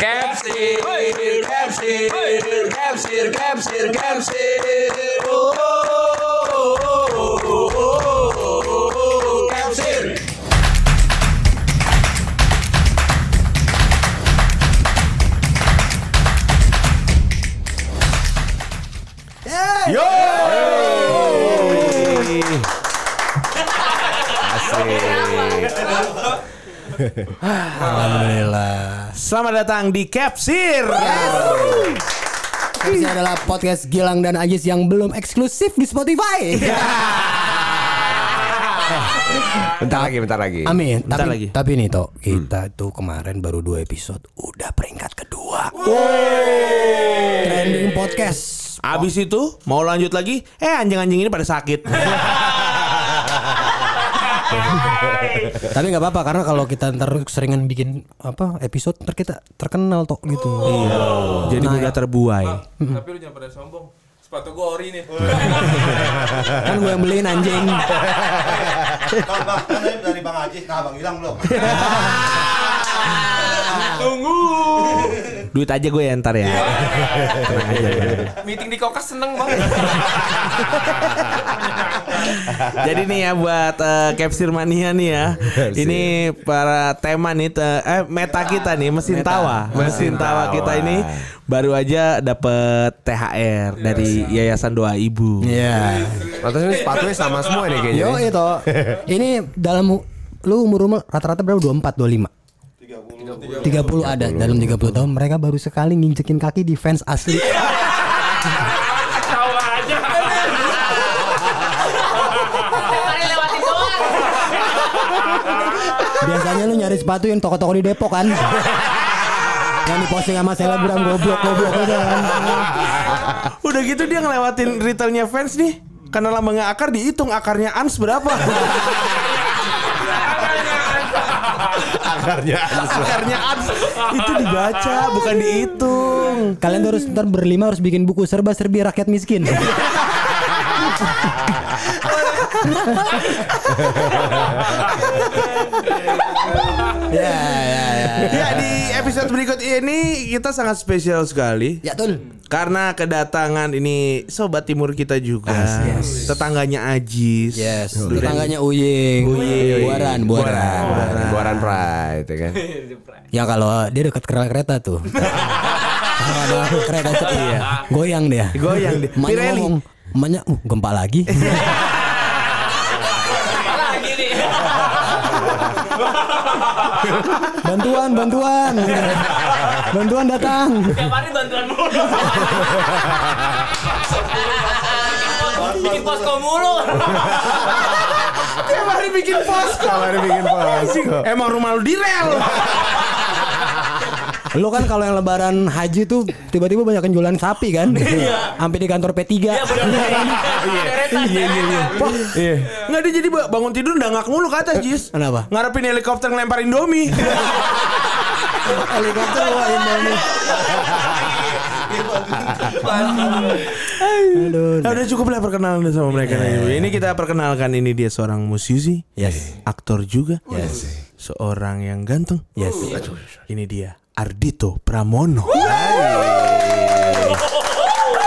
Capsir, capsir, capsir, capsir, capsir. Oh, oh, oh. Alhamdulillah. Selamat datang di Capsir. Ini adalah podcast Gilang dan Ajis yang belum eksklusif di Spotify. Bentar lagi, bentar lagi. Amin. Bentar tapi, lagi. Tapi nih toh kita tuh kemarin baru dua episode udah peringkat kedua. Trending podcast. Abis itu mau lanjut lagi, eh anjing-anjing ini pada sakit. Tapi nggak apa-apa karena kalau kita ntar seringan bikin apa episode ntar kita terkenal toh gitu. Iya. Jadi Nah, udah terbuai. Tapi lu jangan pada sombong. Sepatu gue ori nih. kan gue yang beliin anjing. Bang, bang, kan dari Bang Haji, nah Bang hilang belum? Tunggu. Duit aja gue ya ntar ya. Tenang aja. Meeting di kokas seneng banget. Jadi nih ya buat eh, Capsir Mania nih ya. Ini para tema nih te- eh meta kita nih mesin tawa. Mesin tawa kita ini baru aja dapet THR dari Yayasan Doa Ibu. Iya. Rata ini sepatunya sama semua nih kayaknya. Yo itu. Ini dalam lu umur umur rata-rata berapa? 24, 25. 30 ada dalam 30 tahun mereka baru sekali nginjekin kaki di fans asli. Tahu aja. Biasanya lu nyari sepatu yang toko-toko di Depok kan. yang diposting sama selebgram goblok-goblok itu kan. Udah gitu dia ngelewatin retailnya fans nih. Karena lama nggak akar dihitung akarnya ans berapa. Akarnya. akarnya ans itu dibaca bukan dihitung. Kalian tuh harus ntar berlima harus bikin buku serba-serbi rakyat miskin. ya, ya, ya. Ya di episode berikut ini kita sangat spesial sekali. Ya tuh. Karena kedatangan ini sobat timur kita juga, tetangganya Ajis, Yes. Tetangganya Uying. Uying. Buaran, buaran. Buaran, buaran pride ya kan. Ya kalau dia dekat kereta kereta tuh. Kereta cepat iya. goyang dia. Goyang dia. Pirelli. ngomong, emaknya uh, gempa. Lagi bantuan, bantuan. bantuan datang. Tiap hari bantuan mulu. Bikin posko mulu. Tiap hari bikin pos. Kamar bikin posko. Emang rumah lu di Lo kan kalau yang lebaran haji tuh tiba-tiba banyak jualan sapi kan? Sampai di kantor P3. Iya benar. Deretan. Iya iya iya. Iya. Nggak dia jadi ba- bangun tidur dangak mulu kata Jis. Kenapa? Ngarepin helikopter ngelempar Indomie. Helikopter wah Indomie. Aduh. Nah, udah cukup lah perkenalan sama mereka. Ini kita perkenalkan ini dia seorang musisi, Yes. aktor juga, seorang yang ganteng. Yes. Ini dia Ardito Pramono.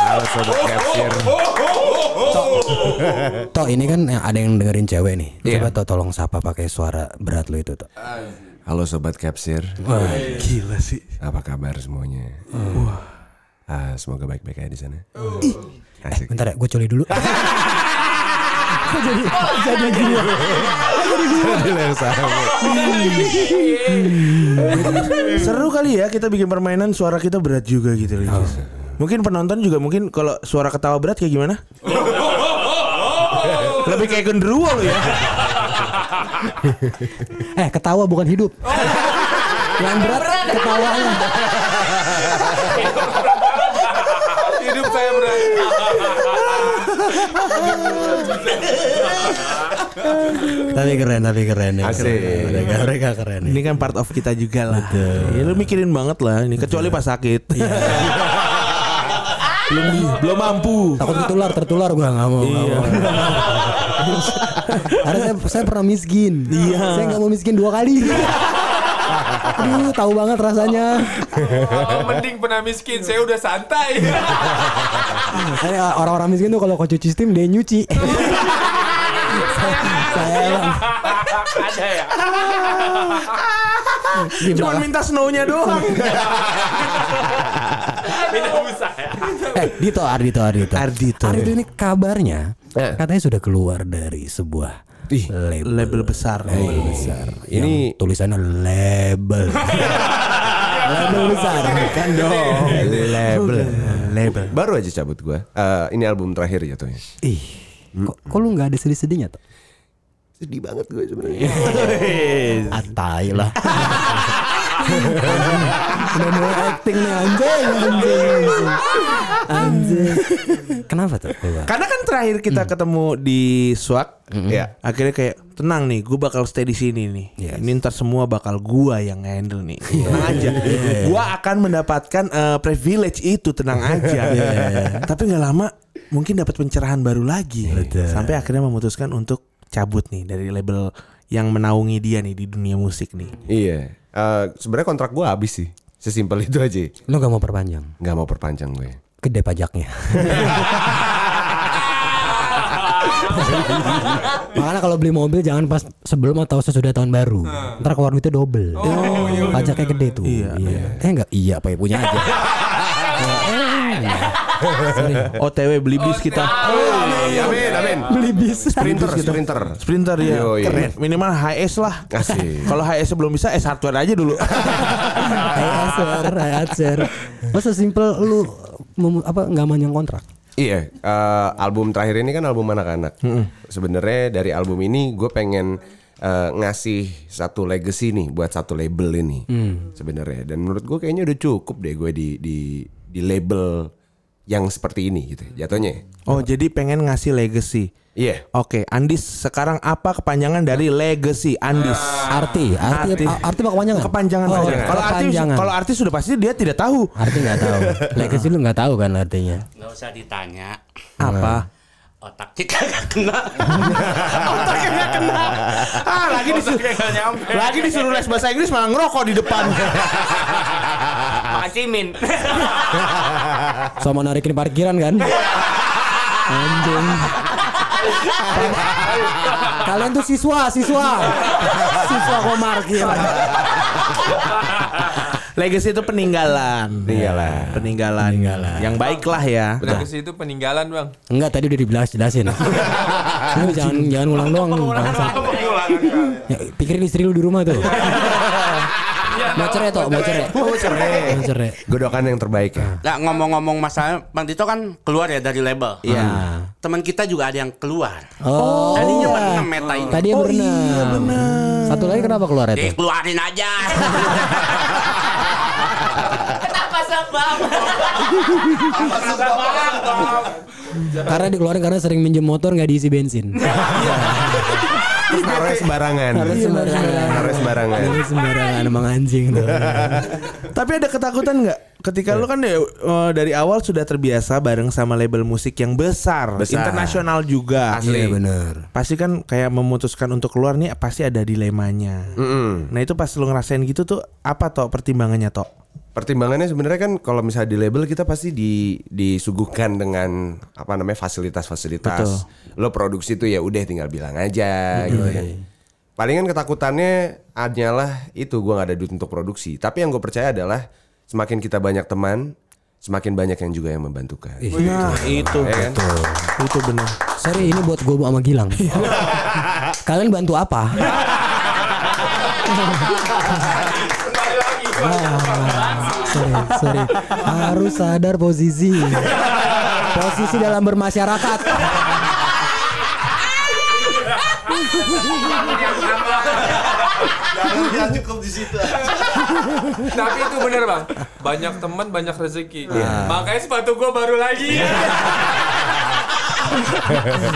Halo sobat capsir. Toh ini kan yang ada yang dengerin cewek nih. Iya. Coba toh tolong sapa pakai suara berat lo itu toh. Halo sobat capsir. Gila sih. Apa kabar semuanya? Ah, semoga baik-baik aja di sana. Asik. Bentar ya, gue coli dulu. Kok jadi jadi gini ya? Seru kali ya kita bikin permainan suara kita berat juga gitu loh. Jis. Mungkin penonton juga mungkin kalau suara ketawa berat kayak gimana? Lebih kayak genderuwo lo ya. Eh ketawa bukan hidup. Yang berat ketawanya. Hidup saya berat. Tapi keren, tapi keren ya. Asik. Keren. Mereka, mereka keren. Ini kan part of kita juga lah. Ya, lu mikirin banget lah ini kecuali pas sakit. belum belum mampu. Takut tertular, tertular gua nggak mau. mau. Karena saya, saya pernah miskin. Iya. Saya nggak mau miskin dua kali. Aduh, tahu banget rasanya. Oh, mending pernah miskin, saya udah santai. Ini orang-orang miskin tuh kalau kau cuci steam dia nyuci. Ada ya. Cuma minta snow-nya doang. Beda busa ya. Eh, Dito, Ardito, Ardito. Ardito. Ardito ini kabarnya Eh. katanya sudah keluar dari sebuah Ih, label. Label besar. Label besar. Ini- Yang tulisannya label. label besar kan dong. Label. Label. baru aja cabut gue. Eh, ini album terakhir jatuhnya. Ih, kok, kok lu nggak ada sedih-sedihnya tuh? Sedih banget gue sebenarnya. Atai lah. Udah mulai acting nih anjing, anjing, anjing. Kenapa tuh? Karena kan terakhir kita ketemu di Swag, Ya. akhirnya kayak tenang nih, gue bakal stay di sini nih. Ini ntar semua bakal gua yang handle nih. Tenang aja. Gua akan mendapatkan eh, privilege itu, tenang aja. Tapi nggak lama, mungkin dapat pencerahan baru lagi. Sampai akhirnya memutuskan untuk cabut nih dari label yang menaungi dia nih di dunia musik nih. Iya. Eh, sebenarnya kontrak gue habis sih. Sesimpel itu aja. Lu gak mau perpanjang? Nggak mau perpanjang gue. Gede pajaknya. Makanya kalau beli mobil jangan pas sebelum atau sesudah tahun baru. Ntar keluar duitnya double. Pajaknya gede tuh. Iya. Eh enggak iya apa ya punya aja. OTW beli bis kita. Amin, amin. Beli bis. Sprinter, sprinter. Sprinter ya. Yoi. Keren. Minimal HS lah. Asik. Kalau HS belum bisa, S hardware aja dulu. Acer, acer. Masa simple lu mem- apa nggak manjang kontrak? Iya, eh, album terakhir ini kan album anak-anak. Sebenarnya dari album ini gue pengen eh, ngasih satu legacy nih buat satu label ini. Sebenarnya dan menurut gue kayaknya udah cukup deh gue di di di label yang seperti ini gitu. Jatuhnya. Oh, jadi pengen ngasih legacy. Iya. Oke, Andis sekarang apa kepanjangan dari legacy Andis? Arti, arti, Arti. a- arti apa kepanjangan? Kepanjangan oh. Kalau arti kepanjangan. kalau arti sudah pasti dia tidak tahu arti nggak tahu. Legacy lu nggak tahu kan artinya? Gak usah ditanya. apa. Otak kita gak kena. Otaknya nggak kena. Ah, lagi disuruh lagi disuruh les bahasa Inggris malah ngerokok di depan. Makan cimin. Sama narikin parkiran kan? Anjing. Kalian tuh siswa, siswa. Siswa kok parkir. legacy itu peninggalan. Peninggalan. Peninggalan. Yang baiklah ya. Legacy itu peninggalan bang. Enggak tadi udah dibilas jelasin. Jangan jangan ngulang doang lu. Ya, pikirin istri lu di rumah tuh. mau cerai toh, mau cerai. Mau cerai. Mau cerai. Gue doakan yang terbaik ya. Nah ngomong-ngomong masalah Bang Tito kan keluar ya dari label. Iya. Teman kita juga ada yang keluar. Oh, Tadinya iya. berenam meta ini. Tadi Oh, iya, benar. Satu lagi kenapa keluar itu? keluarin aja. Kenapa sebab? Karena dikeluarin karena sering minjem motor nggak diisi bensin. Terus naruhnya sembarangan. Harus sembarangan. Naruhnya sembarangan. Harus sembarangan emang anjing tuh. Tapi ada ketakutan nggak? Ketika lu kan ya, eh, dari awal sudah terbiasa bareng sama label musik yang besar, Besar. internasional juga. Iya benar. Pasti kan kayak memutuskan untuk keluar nih pasti ada dilemanya. Nah itu pas lu ngerasain gitu tuh apa toh pertimbangannya toh? Pertimbangannya sebenarnya kan kalau misalnya di label kita pasti di disuguhkan dengan apa namanya fasilitas-fasilitas. Lo produksi tuh ya udah tinggal bilang aja gitu kan. Palingan ketakutannya hanyalah itu gua nggak ada duit untuk produksi. Tapi yang gue percaya adalah semakin kita banyak teman, semakin banyak yang juga yang membantukan. Nah itu Ya kan? itu benar. Sorry ini buat gue sama Gilang. Kalian bantu apa? Ah, sorry, sorry. Harus sadar posisi. Posisi dalam bermasyarakat. Jangan cukup di situ. Tapi itu bener bang. Banyak teman banyak rezeki. Makanya sepatu gua baru lagi.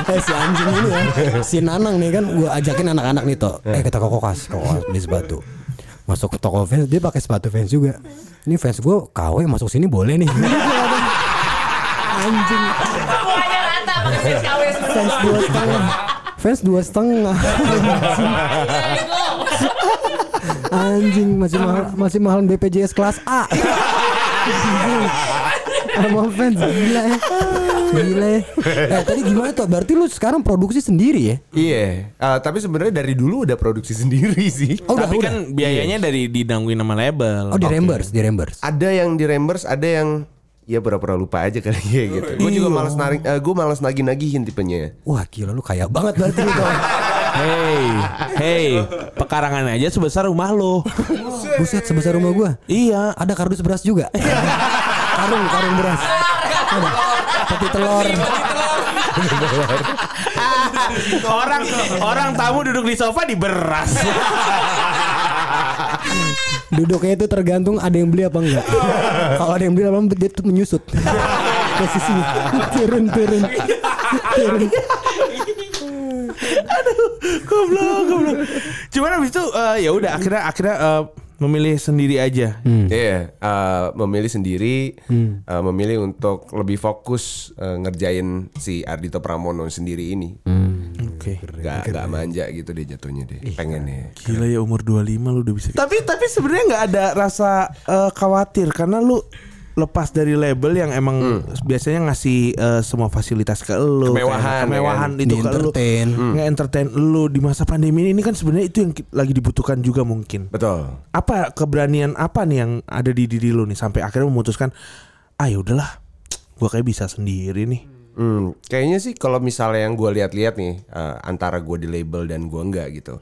Eh si anjing ini ya Si Nanang nih kan Gue ajakin anak-anak nih toh Eh kita ke kokas Kokas beli sepatu Masuk ke toko fans Dia pakai sepatu fans juga Ini fans gue KW masuk sini boleh nih Anjing Semuanya rata pakai face KW semua. Fans dua setengah Fans dua setengah Anjing masih mahal masih mahal BPJS kelas A. Sama fans gila ya. Gila ya. Eh, tadi gimana tuh? Berarti lu sekarang produksi sendiri ya? Iya, Eh, tapi sebenarnya dari dulu udah produksi sendiri sih. Oh, udah, Tapi udah. kan biayanya dari didangguin sama label. Oh, di reimburse, di reimburse. Ada yang di reimburse, ada yang ya pura-pura lupa aja kali ya gitu. Gue juga malas narik, gue malas nagih-nagihin tipenya. Wah, gila lu kaya banget berarti lu tuh. Hey, hey, pekarangan aja sebesar rumah lo. Buset sebesar rumah gua. Iya. Ada kardus beras juga. karung, karung beras. Ada. Peti telur. orang orang tamu duduk di sofa di beras. Duduknya itu tergantung ada yang beli apa enggak. Kalau ada yang beli apa dia tuh menyusut. Posisinya turun turun. Turun. goblok, goblok. Cuman abis itu eh, ya udah akhirnya akhirnya eh, memilih sendiri aja. Iya, eh, memilih sendiri, eh, memilih untuk lebih fokus eh, ngerjain si Ardito Pramono sendiri ini. Oke. Gak, gak manja gitu deh jatuhnya deh. Pengennya. Gila ya umur 25 lu udah bisa. Tapi tapi sebenarnya nggak ada rasa eh, khawatir karena lu lepas dari label yang emang biasanya ngasih eh, semua fasilitas ke lu, Kemewahan, kayak kemewahan ya kan? itu ke lu, Di-entertain. nge-entertain lu di masa pandemi ini kan sebenarnya itu yang lagi dibutuhkan juga mungkin. Betul. Apa keberanian apa nih yang ada di diri lu nih sampai akhirnya memutuskan, ah ya udahlah, gua kayak bisa sendiri nih. Hmm, kayaknya sih kalau misalnya yang gue lihat-lihat nih eh, antara gue di label dan gue enggak gitu.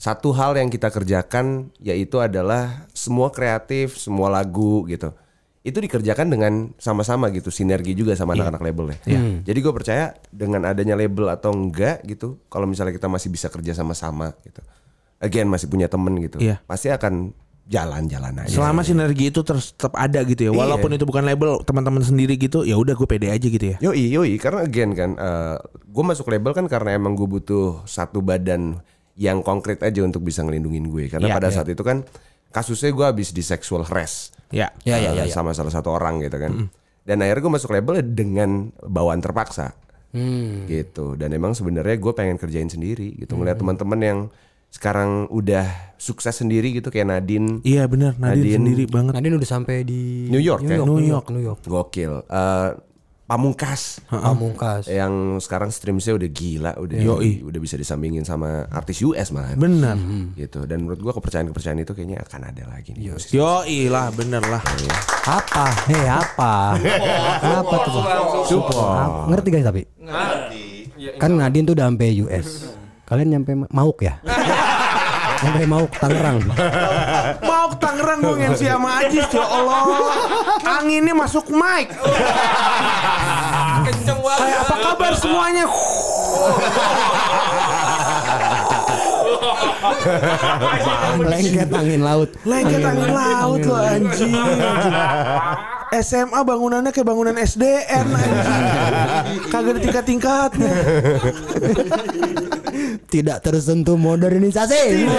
Satu hal yang kita kerjakan yaitu adalah semua kreatif, semua lagu gitu. Itu dikerjakan dengan sama-sama gitu, sinergi juga sama anak-anak label ya. Jadi gue percaya dengan adanya label atau enggak gitu, kalau misalnya kita masih bisa kerja sama-sama gitu. Again masih punya temen gitu, Iya. pasti akan jalan-jalan aja. Selama sinergi itu terus tetap ada gitu ya, walaupun itu bukan label teman-teman sendiri gitu, ya udah gue pede aja gitu ya. Yoi, yoi, karena again kan, gue masuk label kan karena emang gue butuh satu badan yang konkret aja untuk bisa ngelindungin gue. Karena Iya, pada iya. saat itu kan kasusnya gue habis di sexual harass Ya. Ya, ya, eh, ya, ya. sama salah satu orang gitu kan. Dan akhirnya gue masuk label dengan bawaan terpaksa, gitu. Dan emang sebenarnya gue pengen kerjain sendiri gitu, ngeliat teman-teman yang sekarang udah sukses sendiri gitu kayak Nadine, Iya benar, Nadine, Nadine. sendiri banget. Nadine udah sampai di New York, New ya? York, New New York. York, New York. gokil. Eh, Pamungkas. Pamungkas. yang sekarang streamsnya udah gila, udah Yoi. udah bisa disambingin sama artis US malah. Benar. Gitu. Dan menurut gua kepercayaan-kepercayaan itu kayaknya akan ada lagi nih. musisi. Yo lah, bener lah. Apa? Hei apa? Kenapa tuh? Support. Apa? Ngerti guys tapi? Kan Nadine tuh udah sampai US. Kalian nyampe Ma- Mauk ya? Sampai Mauk Tangerang. Ke Tangerang gue MC sama Ajis, ya Allah. Anginnya masuk mic. Kenceng banget. Kayak apa kabar semuanya? Lengket angin laut. Lengket angin laut lo anjing. SMA bangunannya kayak bangunan SDN. Kagak ada tingkat-tingkatnya. Tidak tersentuh modernisasi.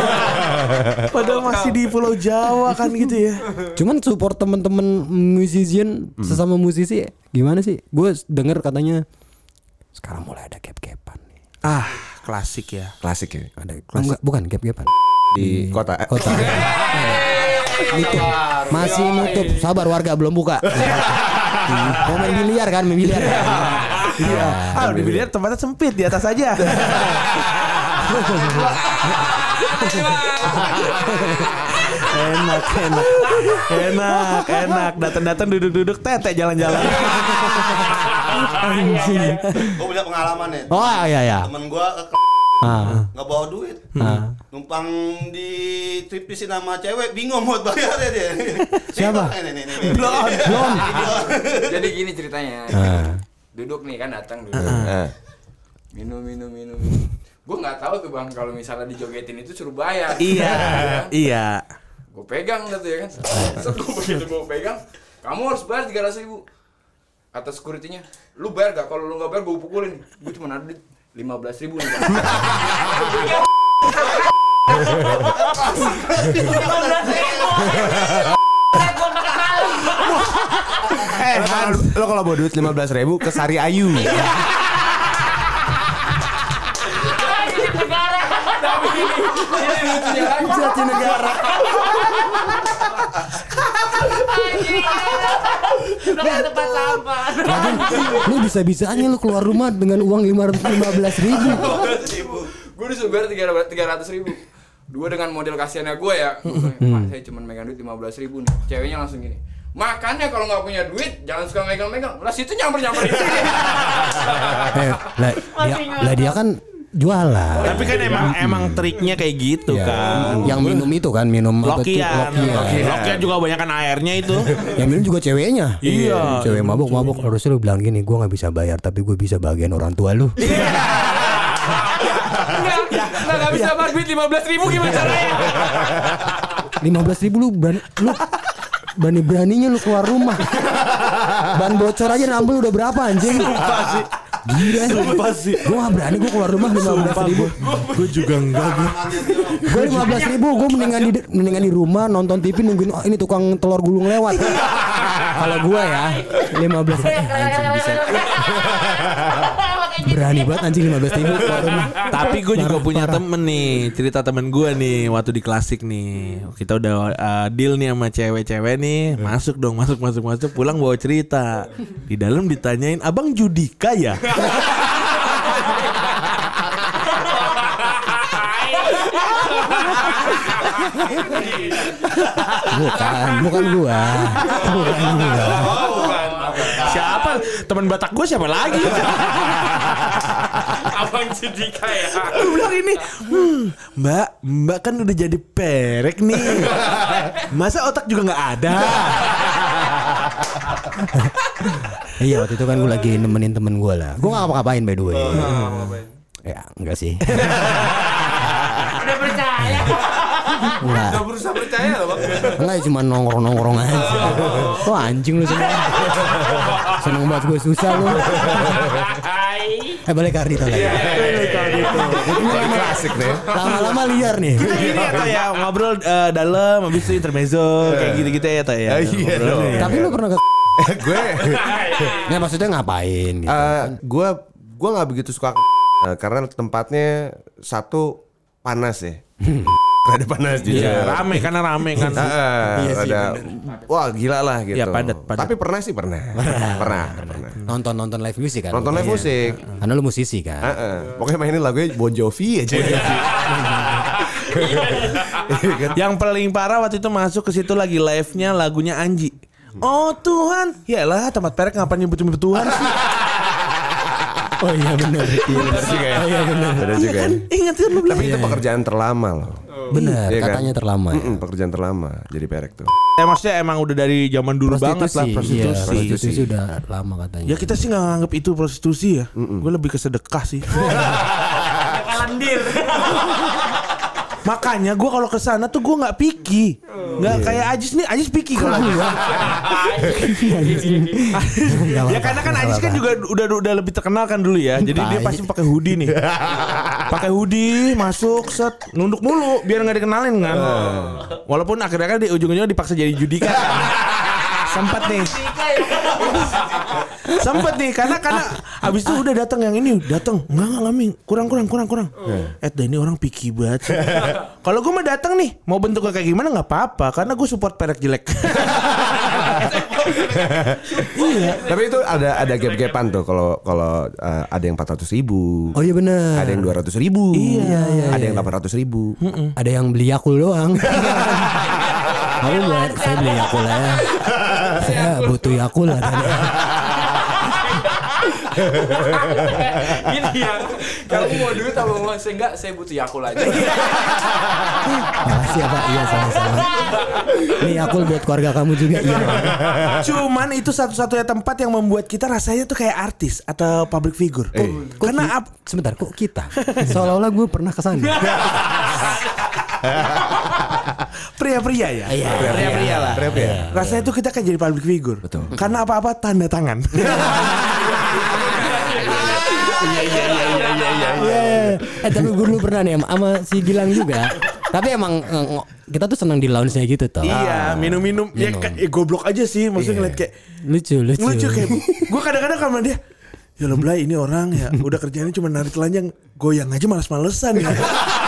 Padahal masih di Pulau Jawa kan gitu ya. Cuman support temen-temen musician sesama musisi gimana sih? Gue denger katanya sekarang mulai ada gap-gapan nih. Ah, klasik ya. Klasik ya. Ada enggak, bukan gap-gapan. Di kota. Eh, Kota. Nutup. Masih nutup. Sabar warga belum buka. Mau main biliar kan, main biliar. Iya. Ah, di biliar tempatnya sempit di atas aja. enak, enak, enak, enak. Datang-datang duduk-duduk tete jalan-jalan. Gue punya pengalaman ya. Oh iya ya. Temen gue ke Ah. nggak bawa duit. Ah. Numpang di tripisin sama cewek bingung mau bayarnya dia. Siapa? Blon, blon. Jadi gini ceritanya. Ah. Duduk nih kan datang duduk. eh. Minum minum minum. minum. Gue nggak tahu tuh bang kalau misalnya dijogetin itu suruh bayar. Iya, iya. Gue pegang gitu ya kan. Begitu gue pegang. Kamu harus bayar tiga ratus ribu. Kata securitynya, lu bayar gak? Kalau lu nggak bayar gue pukulin. Gue cuma ada lima belas ribu nih. Bang. Eh, lo kalau bawa duit 15 ribu ke Sari Ayu. Ini lucunya lagi. Jatinegara. tempat sampah. Lu bisa-bisanya lu keluar rumah dengan uang 515 ribu. gue disuruh bayar tiga ratus ribu dua dengan model kasihannya gue ya pak saya cuma megang duit lima belas ribu nih ceweknya langsung gini makanya kalau nggak punya duit jangan suka megang-megang lah situ nyamper nyamper itu Eh, lah dia kan jualan. Tapi kan emang emang triknya kayak gitu Ya, kan. Yang minum itu kan minum apa tuh? Lokian. Lokian. Lokian juga banyak kan airnya itu. Yang minum juga ceweknya. Iya. Cewek mabuk-mabuk harusnya lu bilang gini, gua nggak bisa bayar tapi gue bisa bagian orang tua lu. nggak nggak nggak bisa bayar duit lima belas ribu gimana caranya 15 ribu lu berani, lu berani beraninya lu keluar rumah. Ban bocor aja nambah udah berapa anjing? Gila Sumpah sih. Gue gak berani gue keluar rumah 15 ribu. Gue juga enggak gue. Gue 15 ribu Gue mendingan di, mendingan di rumah Nonton TV nungguin oh, Ini tukang telur gulung lewat. Kalau gue ya 15 eh, anjing bisa Berani banget anjing 15 ribu Tapi gue juga Parah, punya parah. temen nih Cerita temen gue nih Waktu di klasik nih. Kita udah uh, deal nih sama cewek-cewek nih Masuk dong Masuk masuk masuk Pulang bawa cerita. Di dalam ditanyain Abang Judika ya? Bukan Bukan gue Bukan gue Siapa Temen Batak gue siapa lagi? Abang Cidika ya. Gue bilang ini hmm, Mbak Mbak kan udah jadi perek nih. Masa otak juga gak ada? Iya waktu itu kan gue lagi nemenin temen gue lah. Gue gak ngapa-ngapain by the way. Ya enggak sih. Udah percaya. Enggak Gak berusaha percaya loh bang. Enggak cuma nongkrong-nongkrong aja. Kok anjing lu semua Seneng banget gue susah lu Eh balik Ardito lagi? Klasik deh. Lama-lama liar nih. Ini ya Toh, ya ngobrol eh, dalam Habis itu intermezzo Kayak gitu-gitu ya Toh ya. Iya ya. Tapi lu pernah ke gue? Nggak maksudnya ngapain gitu? Eh, gue gue nggak begitu suka eh, karena tempatnya satu panas ya. Rada panas jujur. Iya, rame karena rame kan. Heeh, Iya sih, rada, wah gila lah gitu. Iya, padat, padat. Tapi pernah sih pernah. pernah, pernah. Nonton-nonton live music kan Nonton live Iya. musik. Karena lu musisi kan Heeh. Pokoknya mainin lagunya Bon Jovi aja. Iya kan? Yang paling parah waktu itu masuk ke situ lagi live-nya lagunya Anji. Oh Tuhan, yalah tempat perek ngapain nyebut-nyebut Tuhan sih? Oh iya benar Iya benar juga ya. Oh iya benar Ada juga. kan, ingat kan lu bilang. Tapi itu pekerjaan terlama loh. Benar Iya kan? katanya terlama ya Mm-mm, pekerjaan terlama jadi perek tuh. Eh maksudnya emang udah dari zaman dulu banget lah Iya, prostitusi. prostitusi udah lama katanya Ya kita sih nggak nganggap itu prostitusi ya. Gue lebih ke sedekah sih. Kalandir. Makanya gue kalau ke sana tuh gue nggak picky, nggak kayak Ajis nih. Ajis picky kalau Ajis. ya karena kan Ajis kan juga udah udah lebih terkenal kan dulu ya. Jadi dia pasti pakai hoodie nih. pakai hoodie masuk set nunduk mulu biar nggak dikenalin kan. Walaupun akhirnya kan di ujung-ujungnya dipaksa jadi judika. Sempat nih. Sempet nih karena karena abis itu udah datang yang ini datang enggak Ming. kurang kurang kurang kurang eh dah ini orang picky banget kalau gue mah datang nih mau bentuknya kayak gimana nggak apa-apa karena gue support perek jelek Iya. Tapi itu ada ada gap-gapan tuh kalau kalau eh, ada yang 400 ribu. Oh iya benar Ada yang 200 ribu. Iya, iya, Ada yang 800 ribu. Ada yang beli Yakul doang Aku buat saya beli Yakul ya Saya butuh Yakul katanya Gini ya Kamu mau duit apa mau saya enggak Saya butuh Yakul aja. Makasih ya Pak. Iya sama-sama. Nih Yakul buat keluarga kamu juga Iya. Cuman itu satu-satunya tempat yang membuat kita rasanya tuh kayak artis atau public figure. Karena ap- Sebentar kok kita? Seolah-olah gue pernah ke sana pria-pria ya? Iya. pria-pria lah. Pria-pria. rasanya tuh kita kayak jadi public figure. Karena apa-apa tanda tangan. Iya Eh tapi gue dulu pernah nih sama si Gilang juga. Tapi emang eh, kita tuh senang di lounge-nya gitu toh. Iya minum-minum. Ya, ya goblok aja sih. Maksudnya ngeliat kayak Lucu lucu. Lucu kayak gue kadang-kadang sama dia ya lo ini orang ya udah kerjanya cuma narik telanjang goyang aja malas-malesan ya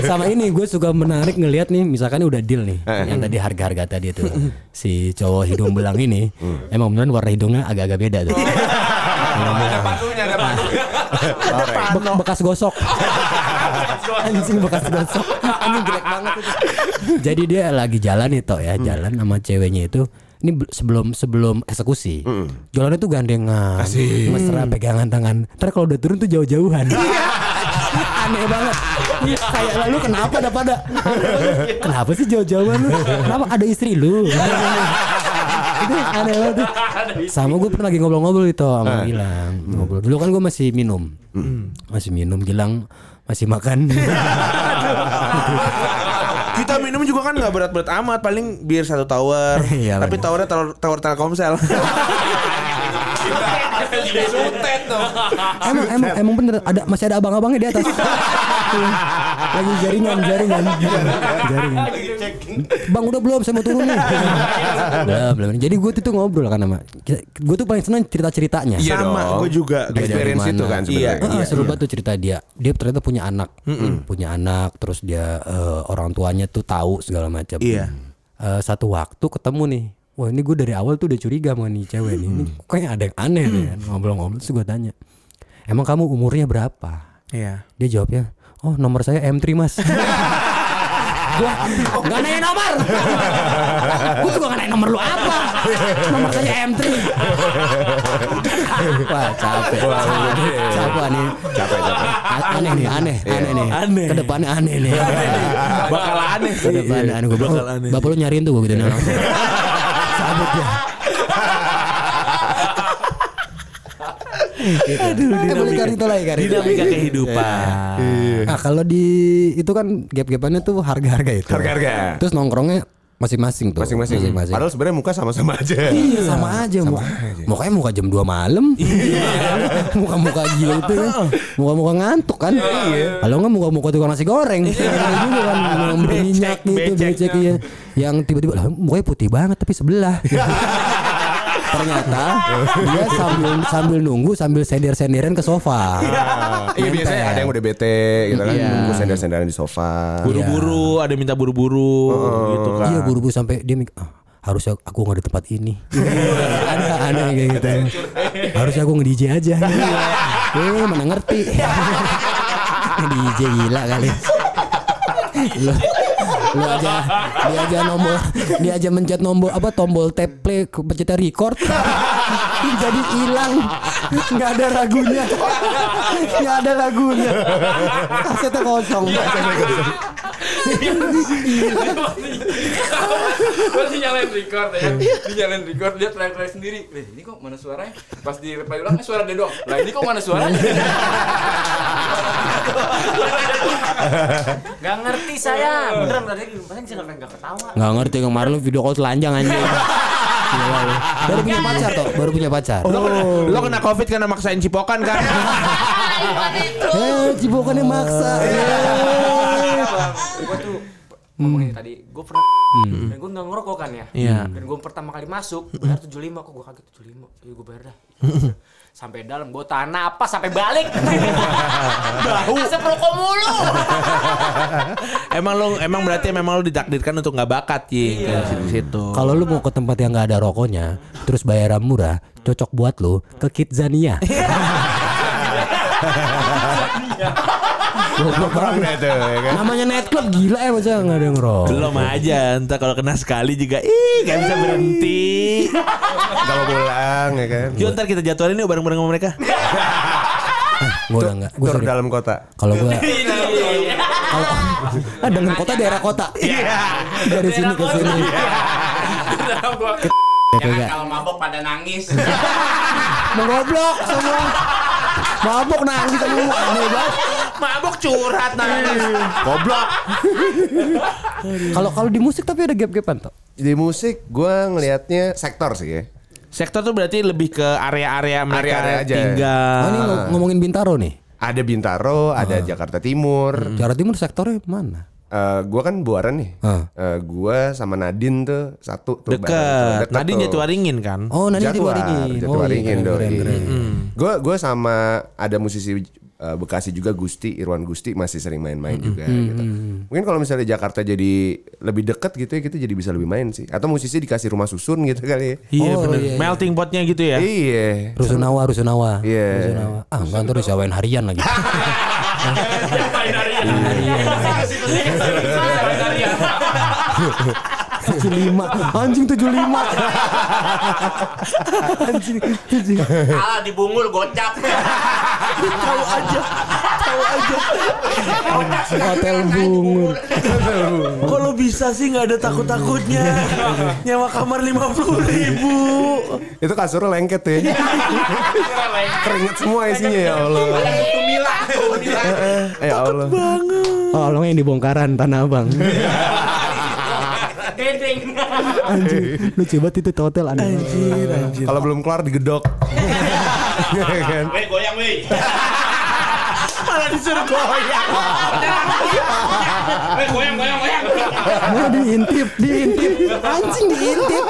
Sama ini gue suka menarik ngelihat nih misalkan udah deal nih Eh. yang tadi harga-harga tadi tuh si cowok hidung belang ini Hmm. emang beneran warna hidungnya agak-agak beda tuh. Ada patunya, ada patunya. Be- bekas gosok. Anjing bekas gosok. Anjing jelek banget itu. Jadi dia lagi jalan nih toh ya, jalan sama ceweknya itu ini be- sebelum sebelum eksekusi. Jalannya tuh gandengan, mesra pegangan tangan. Ntar kalau udah turun tuh jauh-jauhan. Aneh banget. Kayak lalu kenapa ada pada? kenapa sih jauh-jauhan lu? Kenapa ada istri lu? itu aneh banget tuh. Sama gue pernah lagi ngobrol-ngobrol itu sama Gilang Ngobrol Dulu kan gue masih minum Masih minum Gilang masih makan Kita minum juga kan nggak berat-berat amat, paling bir satu tower. Iya, Tapi towernya tower, tower Telkomsel. Sutet dong. Emang emang emang bener ada masih ada abang-abangnya di atas. Lagi jaringan jaringan. Jaringan. Bang udah belum? Saya mau turun nih. Belum belum. Jadi gue tuh ngobrol kan sama Gue tuh paling seneng cerita-ceritanya. Iya Sama, gue juga. Experience itu kan Iya, sebenarnya. Ah, seru banget tuh cerita dia. Dia ternyata punya anak, punya anak, terus dia eh, orang tuanya tuh tahu segala macam. Iya. Eh, satu waktu ketemu nih, wah ini gue dari awal tuh udah curiga sama nih cewek nih. Ini kayaknya ada yang aneh nih kan. Ngobrol-ngobrol terus gue tanya, emang kamu umurnya berapa? Iya. Dia jawabnya, oh nomor saya M3 mas. Gua nggak nanya nomor. Gua juga nggak nanya nomor lu apa. Nomor saya M3. Wah capek. Capek nih. Capek capek. Aneh nih, aneh, aneh nih. Aneh. Ke depannya aneh nih. Bakal aneh sih. Ke depannya aneh. Gue Bakal aneh. oh, bapak lu nyariin tuh gue gitu langsung. Cabut dia. Aduh, dinamika itu lagi kan. Dinamika kehidupan. Nah kalau di itu kan gap-gapannya tuh harga-harga itu. Harga-harga. Terus nongkrongnya masing-masing tuh. Masing-masing. Padahal sebenarnya muka sama-sama aja. Iya sama aja. Muka, Mukanya muka jam 2 malam. Muka-muka gila itu kan Muka-muka ngantuk kan? Kalau enggak muka-muka tukang nasi goreng. Iya. Juga kan. Berminyak gitu becek. Becek iya. Yang tiba-tiba lah mukanya putih banget tapi sebelah Ternyata dia sambil sambil nunggu sambil sender-senderan ke sofa. Iya biasanya Nempel. ada yang udah bete gitu kan Iya. Nunggu sender-senderan di sofa Buru-buru, ada yang minta buru-buru gitu kan. Iya buru-buru sampai dia "Ah, harusnya aku nggak di tempat ini. ada aneh kayak gitu. harusnya aku nge DJ aja. eh mana ngerti. DJ gila kali. Lu aja dia aja nombor dia aja mencet nombor apa tombol tap play pencetnya record. Jadi hilang. Nggak ada lagunya nggak ada lagunya kasetnya kosong Terus dia nyalain record ya. Dia nyalain record, dia teriak-teriak sendiri. "Eh, ini kok mana suaranya? Pas di reply ulang, suara dia doang. Lah ini kok mana suaranya? Gak ngerti saya. Beneran berarti masa sih nggak nggak ketawa. nggak ngerti kemarin lu video call telanjang anjing Gila lu. baru punya pacar toh baru punya pacar Lo, lo kena covid karena maksain cipokan kan? eh cipokannya maksa Eh. Gue tuh ngomongin tadi, gue pernah dan gue nggak ngerokok kan ya. Iya. Dan gue pertama kali masuk, bayar 75 kok gue kaget 75. Jadi gue bayar dah. Sampai dalam gue tahan napas sampai balik. Bau. Asap rokok mulu. emang lo emang berarti memang lo ditakdirkan untuk nggak bakat di situ. kalau lu mau ke tempat yang nggak ada rokoknya terus bayaran murah cocok buat lu ke Kidzania Goblok banget. Itu ya kan Namanya nightclub gila ya masa nggak ada yang ngerokok. Belum aja, entar kalau kena sekali juga, ih gak bisa berhenti. Gak mau pulang ya kan Yuk ntar kita jadwalin yuk bareng-bareng sama mereka. Gue udah nggak. Gue Tur dalam kota Kalau gue kalau ah, dengan kota daerah kota. Dari sini ke sini. Jangan enggak. kalau mabok pada nangis. Mengoblok semua. Mabok nangis semua. Aneh banget. Mabok curhat nangis. Goblok. Kalau kalau di musik tapi ada gap-gapan toh. Di musik gue ngelihatnya sektor sih ya Sektor tuh berarti lebih ke area-area mereka Area-area aja. tinggal. Oh, ini ngom- ngomongin Bintaro nih. Ada Bintaro, ada Jakarta Timur Jawa Timur sektornya mana? Eh, gua kan buaran nih. Ah. Eh, gua sama Nadine tuh satu tuh bareng tuh. Deket. Deket Nadine tuh. Jatuh Waringin kan? Oh, nanti Jatuar, Jatuwaringin. Jatuwaringin keren, doi. keren, keren. Gue gue sama ada musisi uh, Bekasi juga Gusti Irwan Gusti masih sering main-main juga gitu. Mungkin kalau misalnya Jakarta jadi lebih deket gitu ya kita jadi bisa lebih main sih. Atau musisi dikasih rumah susun gitu kali. ya. Iya Oh, bener. iya, iya. Melting potnya gitu ya. Iya. Rusunawa, Rusunawa. Iya. Rusunawa. Ah, enggak ntar disewain harian lagi. tujuh lima anjing tujuh lima anjing tujuh Alah dibungul gocap. Tahu aja. Tahu aja. hotel bungur Kok lo bisa sih nggak ada takut-takutnya? Nyewa kamar lima puluh ribu. Itu kasurnya lengket ya. Keringet semua isinya ya Allah. Ya Allah. oh lo yang dibongkaran tanah abang Dendeng. anjing lucu banget itu hotel aneh Anjir, anjir. Kalau belum kelar digedok. Iya kan? Weh goyang weh. Malah disuruh goyang. Weh goyang goyang goyang. mau diintip diintip anjing diintip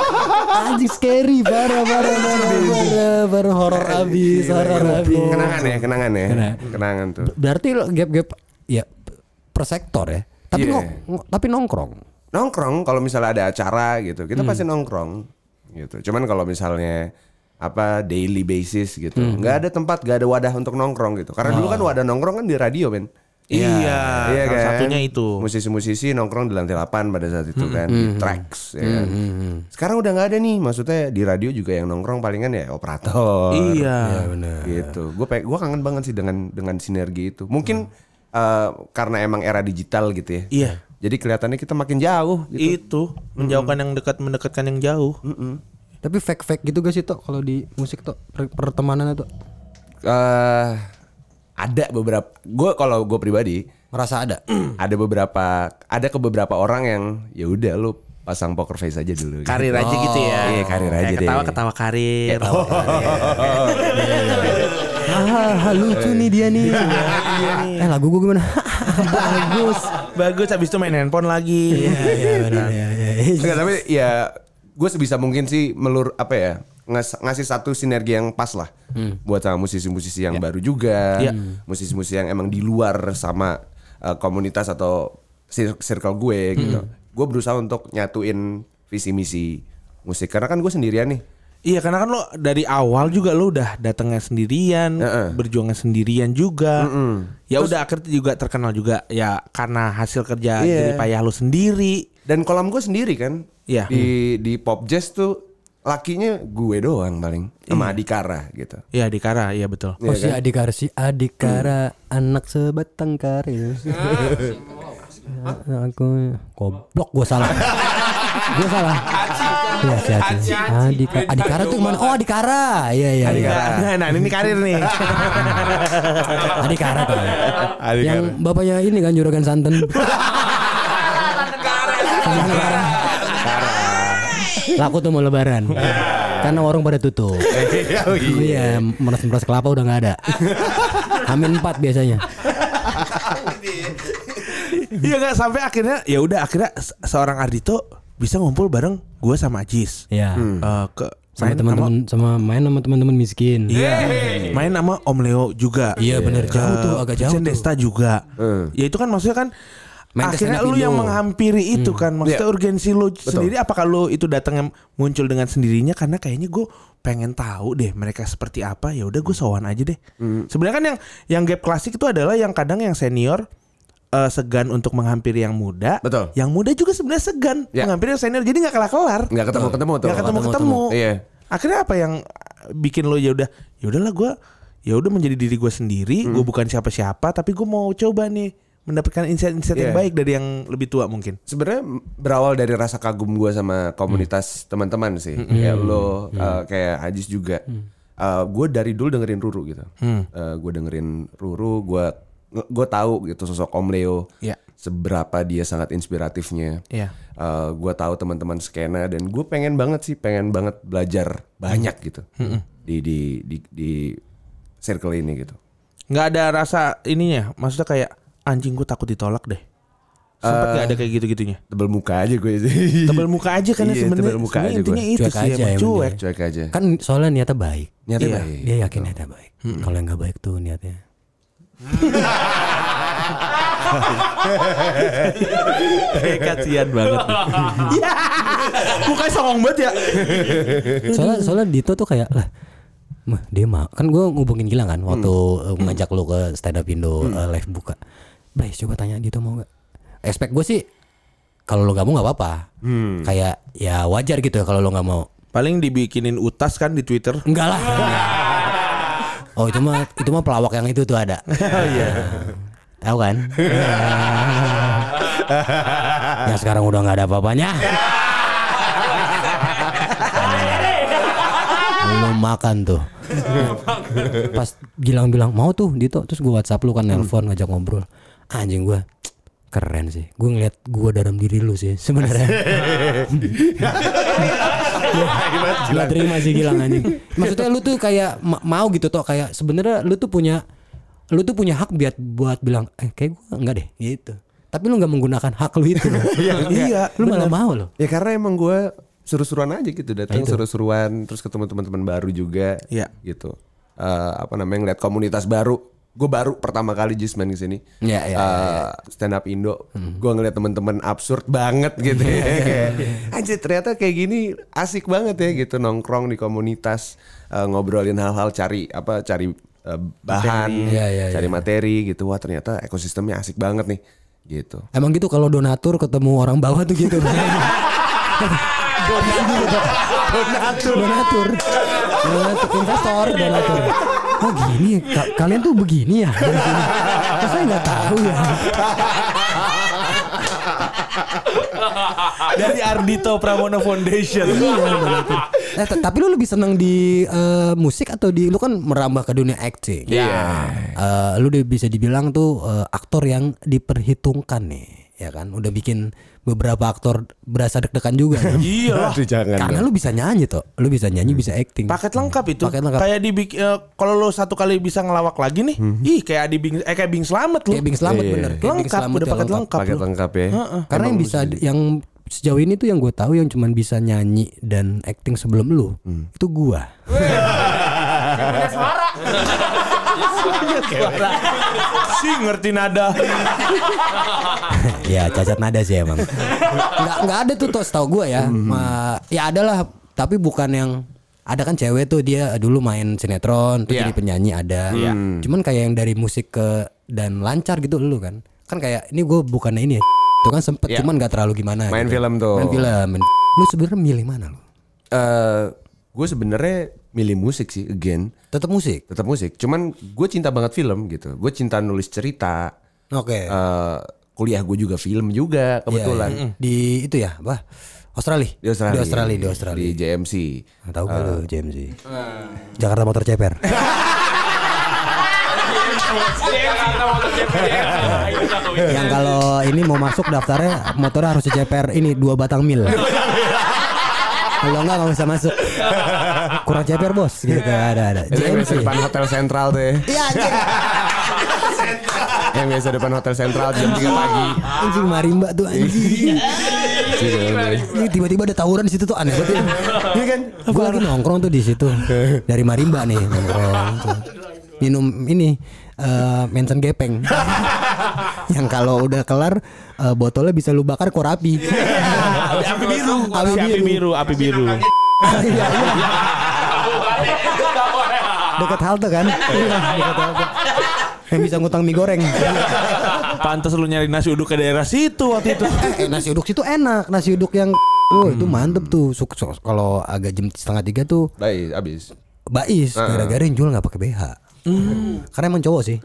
anjing scary parah parah parah parah horor abis horor abis Kenangan ya, kenangan ya. Kenangan. Kenangan tuh. berarti lo gap-gap ya per sektor ya tapi nong- ng- tapi nongkrong nongkrong kalau misalnya ada acara gitu. Kita pasti nongkrong gitu. Cuman kalau misalnya apa daily basis gitu nggak ada tempat nggak ada wadah untuk nongkrong gitu. Karena dulu kan wadah nongkrong kan di radio men Iya, Iya salah kan? satunya itu. musisi-musisi nongkrong di lantai 8 pada saat itu kan di tracks ya kan? sekarang udah nggak ada nih maksudnya di radio juga yang nongkrong palingan ya operator. Iya. gitu. Gue gue kangen banget sih dengan dengan sinergi itu. Mungkin eh, karena emang era digital gitu ya. Iya. Jadi kelihatannya kita makin jauh gitu. Itu menjauhkan yang dekat mendekatkan yang jauh. tapi fake fake gitu gak sih tuh kalau di musik tuh per- pertemanan itu eh ada beberapa gue kalau gue pribadi merasa ada ada beberapa ada ke beberapa orang yang ya udah lu pasang poker face aja dulu gitu. Karir aja gitu ya. Iya, karir Kayak aja deh. Ketawa-ketawa karir. ah lucu nih dia nih eh lagu gue gimana bagus Bagus habis itu main handphone lagi. ya benar ya ya Enggak, tapi ya gue sebisa mungkin sih melur apa ya ngas- ngasih satu sinergi yang pas lah buat sama musisi-musisi yang baru juga, Ya. musisi-musisi yang emang di luar sama uh, komunitas atau cir- circle gue gitu. Gue berusaha untuk nyatuin visi misi musik karena kan gue sendirian nih. Iya karena kan lo dari awal juga lo udah datangnya sendirian, Heeh. berjuangnya sendirian juga. Ya udah akhirnya juga terkenal juga ya karena hasil kerja Iya. dari payah lo sendiri. Dan kolam gue sendiri kan. Iya. Di di pop jazz tuh lakinya gue doang paling sama Adikara gitu. Iya di Kara, iya betul. Oh si Adikara si Adikara anak sebatang karir. Aku goblok gue salah. gue salah. Iya si Aci. Adikara. Adikara tuh mana? Oh Adikara. Iya iya. iya. Nah ini karir nih. Adikara tuh. Yang bapaknya ini kan juragan santen. Laku tuh mau lebaran. Karena warung pada tutup. Iya, meres-meres kelapa udah nggak ada. Amin 4 biasanya. Iya nggak sampai akhirnya ya udah akhirnya se- seorang Ardito bisa ngumpul bareng gue sama Ajis. Iya. Eh, ke Sama main teman-teman sama main sama teman-teman miskin. Iya, main sama Om Leo juga. Iya, bener. Ke Jauh tuh, agak jauh Vincent tuh. Desta juga. Ya itu kan maksudnya kan Main akhirnya lu yang menghampiri itu kan maksudnya Iya. urgensi lu sendiri apakah lu itu datang muncul dengan sendirinya karena kayaknya gue pengen tahu deh mereka seperti apa ya udah gue sowan aja deh sebenarnya kan yang yang gap klasik itu adalah yang kadang yang senior eh, segan untuk menghampiri yang muda. Betul. yang muda juga sebenarnya segan Ya. menghampiri yang senior. Jadi nggak kelar kelar Nggak ketemu-ketemu tuh. nggak ketemu ketemu Iya. akhirnya apa yang bikin lo ya udah ya udahlah gue ya udah menjadi diri gue sendiri. Gue Hmm. bukan siapa-siapa tapi gue mau coba nih mendapatkan insight-insight yang Iya. baik dari yang lebih tua mungkin. Sebenarnya berawal dari rasa kagum gue sama komunitas teman-teman sih. Kayak lo uh, kayak Ajis juga. Gue dari dulu dengerin Ruru gitu. Gue dengerin Ruru gue gue tahu gitu sosok Om Leo Iya. seberapa dia sangat inspiratifnya Iya. gue tahu teman-teman skena dan gue pengen banget sih pengen banget belajar banyak gitu di di di di circle ini gitu nggak ada rasa ininya maksudnya kayak anjing gue takut ditolak deh Sempet nggak ada kayak gitu-gitunya? Tebel muka aja gue sih. Tebel muka aja kan ya Iya, sebenarnya. tebel muka aja intinya gue. itu Cuek sih aja emang cuek. Cuek aja. Kan soalnya niatnya baik. Niatnya Iya. baik. Dia yakin niatnya baik. Kalau yang nggak baik tuh niatnya. Kayak kasihan banget. Iya. Mukanya songong banget ya. Soalnya soalnya Dito tuh kayak lah Mah, dia mah kan gue ngubungin Gilang kan waktu eh, ngajak lu ke stand up Indo eh, live buka. Bray coba tanya Dito mau nggak? Expect gue sih kalau lo nggak mau nggak apa-apa. Kayak ya wajar gitu ya kalau lo nggak mau. Paling dibikinin utas kan di Twitter. Enggak lah. Oh itu mah itu mah pelawak yang itu tuh ada. Oh iya. Tahu kan? yang sekarang udah nggak ada apa-apanya. Lu makan tuh. Pas Gilang bilang mau tuh Dito terus gue WhatsApp lu kan nelpon ngajak ngobrol. Anjing gue keren sih. Gue ngeliat gue dalam diri lu sih sebenarnya. Gila terima sih Gilang anjing. Maksudnya lu tuh kayak ma- mau gitu toh kayak sebenarnya lu tuh punya lu tuh punya hak buat buat bilang eh kayak gue enggak deh gitu. Tapi lu nggak menggunakan hak lu itu. loh. Iya, lu malah mau loh. Ya karena emang gue seru-seruan aja gitu datang Itu. seru-seruan terus ketemu teman-teman baru juga Iya. gitu Eh, apa namanya ngeliat komunitas baru gue baru pertama kali just main ke sini Iya, iya, Eh, iya, iya. stand up Indo gue ngeliat teman-teman absurd banget gitu ya kayak anjir ternyata kayak gini asik banget ya gitu nongkrong di komunitas eh, ngobrolin hal-hal cari apa cari eh, bahan Iya, iya, cari iya. materi gitu wah ternyata ekosistemnya asik banget nih gitu Emang gitu kalau donatur ketemu orang bawah tuh gitu. donatur. Donatur. Donatur investor donatur. Oh gini, ka- kalian tuh begini ya. Saya nggak tahu ya. Dari Ardito Pramono Foundation. Iya. Eh, tapi lu lebih seneng di eh, musik atau di lu kan merambah ke dunia acting. Iya. Eh, lu udah bisa dibilang tuh eh, aktor yang diperhitungkan nih, ya kan? Udah bikin beberapa aktor berasa deg-degan juga. Iya jangan Karena dong. lu bisa nyanyi tuh, lu bisa nyanyi, bisa acting. Paket lengkap itu. Paket lengkap. Kayak di kalau lo satu kali bisa ngelawak lagi nih, ih kayak Adi Bing eh kayak Bing Slamet lo. Kayak Bing Slamet Iya. bener. Kayak Bing Lengkap, Slamet udah paket lengkap. paket lengkap ya Karena yang bisa yang sejauh ini tuh yang gue tahu yang cuman bisa nyanyi dan acting sebelum lu itu gua. Si ngerti nada. ya cacat nada sih emang. Nggak nggak ada tuh tos tau gue ya. Ma, ya ada lah tapi bukan yang ada kan cewek tuh dia dulu main sinetron tuh Iya. jadi penyanyi ada. Cuman kayak yang dari musik ke dan lancar gitu lu kan. Kan kayak ini gue bukannya ini ya. Itu kan sempet Iya. cuman gak terlalu gimana. Main gitu. film tuh. Main film. main- Lu sebenarnya milih mana lu? eh gue sebenarnya milih musik sih again Tetap musik. tetap musik cuman gue cinta banget film gitu gue cinta nulis cerita Oke. Eh kuliah gue juga film juga kebetulan Iya, iya. Di itu ya, apa? Australia. di Australia Di Australia, di Australia. di JMC Nggak tahu gak lu JMC? Jakarta Motor Ceper. Yang kalau ini mau masuk daftarnya motornya harus ceper ini dua batang mil. Kalau enggak nggak bisa masuk. Kurang ceper bos gitu ada ada. itu yang biasa JMC. depan hotel sentral tuh ya Iya yang biasa depan hotel sentral jam 3 pagi Anjing marimba tuh anjing. Ini tiba-tiba ada tawuran di situ tuh aneh banget. Iya kan? Gue lagi nongkrong tuh di situ. Dari marimba nih nongkrong. tuh. Minum ini eh mensen gepeng. Yang kalau udah kelar eh, botolnya bisa lu bakar kor api. Api biru. Api biru, api biru. Dekat halte kan? Iya, dekat halte. Yang bisa ngutang mie goreng. Pantas lu nyari nasi uduk ke daerah situ waktu itu. Eh, nasi uduk situ enak, nasi uduk yang Oh itu mantep tuh. Suk- suk- Kalau agak jam setengah tiga tuh baik abis Bais gara-gara yang jual nggak pakai BH. Karena emang cowok sih.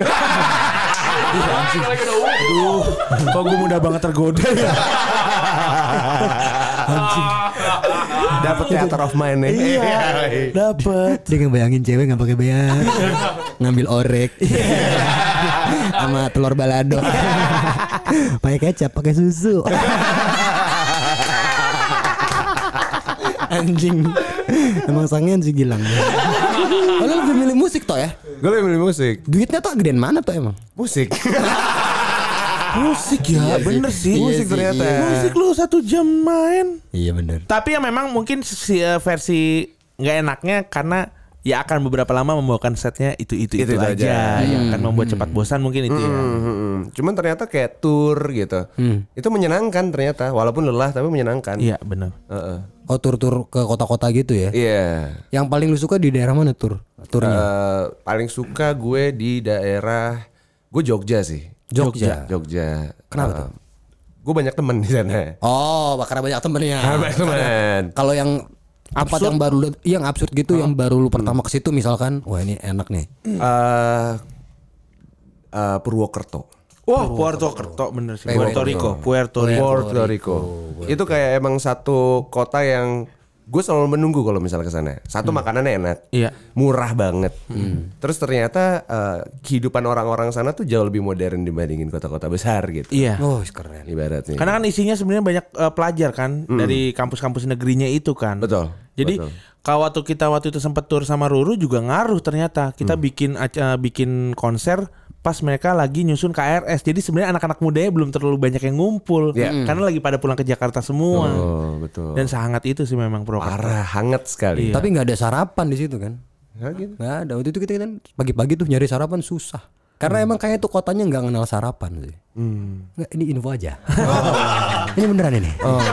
Aduh, kok gue mudah banget tergoda ya. dapat theater of mind nih Iya, dapet. Dia ngebayangin cewek nggak pakai BH, ngambil orek, sama telur balado, pakai kecap, pakai susu. Anjing, emang sangen sih Gilang. Oh, lu lebih milih musik toh ya? gue lebih milih musik Duitnya tuh gedean mana tuh emang? musik Musik ya, bener sih. Musik ternyata. Musik lu satu jam main. Iya bener. Tapi ya memang mungkin si eh, versi nggak enaknya karena ya akan beberapa lama membawakan setnya itu itu itu, Itu-itu aja, aja. yang akan membuat cepat bosan mungkin itu ya. Hmm, hmm, hmm. Cuman ternyata kayak tour gitu. Itu menyenangkan ternyata, walaupun lelah tapi menyenangkan. Iya benar. Heeh. Oh tur-tur ke kota-kota gitu ya. Iya. Yang paling lu suka di daerah mana tur? Turnya? Eh, paling suka gue di daerah gue Jogja sih. Jogja. Jogja. Kenapa tuh? Gue banyak temen di sana. Oh, karena banyak temennya. Banyak temen. Kalau yang tempat yang baru lu- yang absurd gitu yang baru lu pertama ke situ misalkan, wah ini enak nih. Eh, eh, Purwokerto. Wah, Puerto Kerto bener sih. Puerto Rico, Puerto Rico. Puerto Rico. Itu kayak emang satu kota yang gue selalu menunggu kalau misalnya ke sana. Satu makanannya enak, Iya. murah banget. Terus ternyata eh, kehidupan orang-orang sana tuh jauh lebih modern dibandingin kota-kota besar gitu. Iya. Oh, keren. Ibaratnya. Karena kan isinya sebenarnya banyak eh, pelajar kan dari kampus-kampus negerinya itu kan. Betul, Jadi betul. kalau waktu kita waktu itu sempat tur sama Ruru juga ngaruh ternyata. Kita bikin aca- bikin konser pas mereka lagi nyusun KRS. Jadi sebenarnya anak-anak mudanya belum terlalu banyak yang ngumpul Iya. karena lagi pada pulang ke Jakarta semua. Oh, betul. Dan sehangat itu sih memang Purwokerto. Parah, hangat sekali. Tapi nggak ada sarapan di situ kan? Ya, gitu. Nggak ada. Waktu itu kita kan pagi-pagi tuh nyari sarapan susah. Karena emang kayak tuh kotanya nggak kenal sarapan sih. Nggak, ini info aja. ini beneran ini. Oh.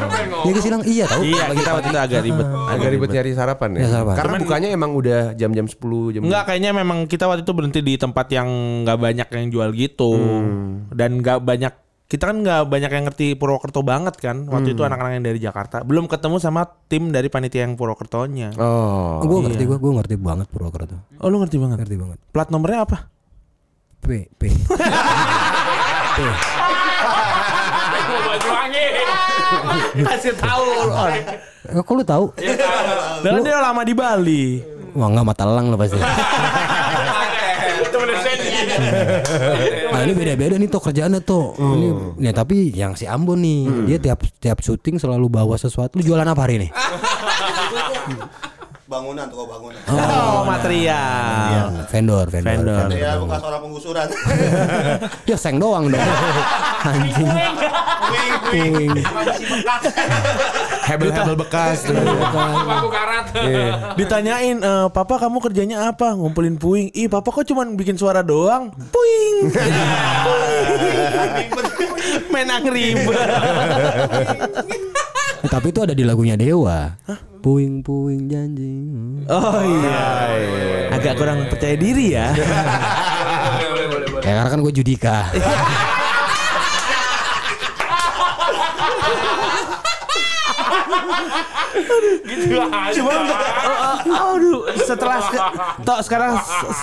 Ya gue bilang iya tahu. Iya, kita waktu itu agak ribet. Agak ribet nyari sarapan ya. Ya, sarapan. Karena bukanya emang udah jam-jam 10 jam. Enggak kayaknya memang kita waktu itu berhenti di tempat yang nggak banyak yang jual gitu dan nggak banyak kita kan nggak banyak yang ngerti Purwokerto banget kan waktu itu anak-anak yang dari Jakarta belum ketemu sama tim dari panitia yang Purwokertonya Oh. gue ngerti gue, gue ngerti banget Purwokerto. oh lu ngerti banget Ngerti banget. plat nomornya apa P P. kasih tahu Eh, Kok lu tahu? dan dia lama di Bali Wah nggak mata elang lo pasti. Nah ini beda-beda nih tuh kerjaannya tuh. Ini, nih tapi yang si Ambon nih, dia tiap tiap syuting selalu bawa sesuatu. Lu jualan apa hari ini? Bangunan, toko bangunan. oh material Vendor, vendor. Vendor. Ya bekas orang penggusuran. Ya seng doang dong. Anjing. Puing. Hebel-hebel bekas. Aku karat. ditanyain "Eh, papa kamu kerjanya apa ngumpulin puing ih papa kok cuman bikin suara doang puing main. Eh, Tapi itu ada di lagunya Dewa. Puing puing janji. oh iya agak kurang percaya diri ya Ya karena kan gue Judika. Cuma aduh setelah tok sekarang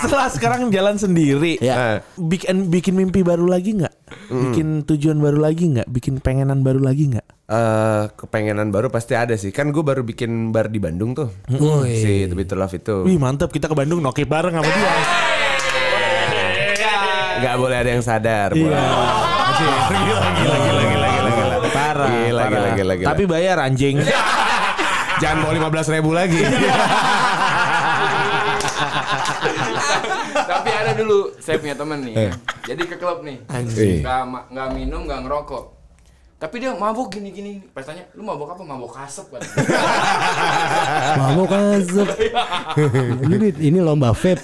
setelah sekarang jalan sendiri. Ya. Bikin bikin mimpi baru lagi nggak? Bikin tujuan baru lagi nggak? Bikin pengenan baru lagi nggak? Eh, kepengenan baru pasti ada sih. Kan gue baru bikin bar di Bandung tuh. Woi. Si The Bitter Love itu. Wih mantep kita ke Bandung nokip bareng sama dia. Gak boleh ada yang sadar. Iya. Gila, gila, gila. Gila, gila. Tapi bayar anjing. Jangan mau 15 ribu lagi. Tapi ada dulu saya punya temen nih. ya. Jadi ke klub nih. Anjing. Nggak ma- nggak minum, nggak ngerokok. Tapi dia mabuk gini-gini. Pas tanya, lu mabuk apa? Mabuk asap kan. Mabok asap. ini ini lomba vape.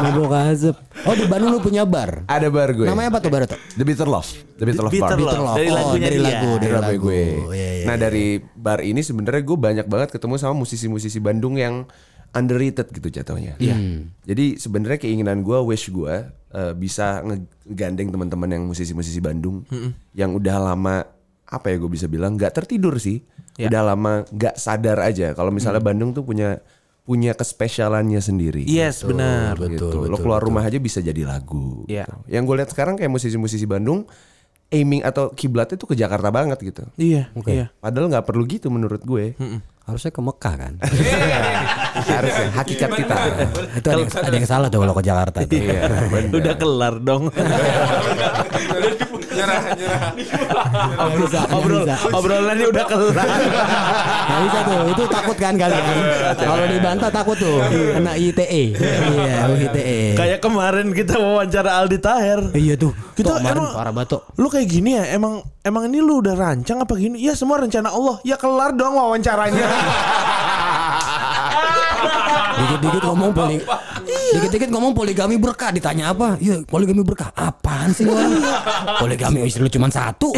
Mabok asap. Oh di Bandung lu punya bar. ada bar gue. Namanya apa tuh bar itu? The Bitter Love. The Bitter Love Bitter Bar. Love. Dari Oh, lagunya dari dia. lagu, dari Dari lagu. gue. Iya, iya, nah iya. dari bar ini sebenarnya gue banyak banget ketemu sama musisi-musisi Bandung yang underrated gitu jatuhnya. Iya. Jadi sebenarnya keinginan gue, wish gue eh, bisa ngegandeng teman-teman yang musisi-musisi Bandung yang udah lama apa ya gue bisa bilang nggak tertidur sih, Ya. udah lama nggak sadar aja kalau misalnya Bandung tuh punya punya kespesialannya sendiri. Yes benar. gitu. Lo keluar rumah aja bisa jadi lagu. Iya. gitu. Yang gue lihat sekarang kayak musisi-musisi Bandung aiming atau kiblatnya tuh ke Jakarta banget gitu. Iya. Iya. Padahal nggak perlu gitu menurut gue. Harusnya ke Mekah kan. Harusnya hakikat kita. itu ada yang, ada yang salah tuh kalau ke Jakarta tuh. Iya, bener. Udah kelar dong. Nyerah, nyerah. Nggak bisa, nggak Obrol, bisa. obrolannya udah kelar. Nggak bisa tuh, itu takut kan kalian. Kalau dibantah takut tuh, kena ITE. Iya, ITE. Kayak kemarin kita wawancara Aldi Taher. Iya tuh, Kita emang- parah banget Tok. Lu kayak gini ya, emang emang ini lu udah rancang apa gini? Ya semua rencana Allah. Ya kelar dong wawancaranya. Dikit-dikit ngomong poli Dikit-dikit ngomong poligami berkah ditanya apa? Iya, poligami berkah. Apaan sih lu orang? Poligami istri lu cuma satu.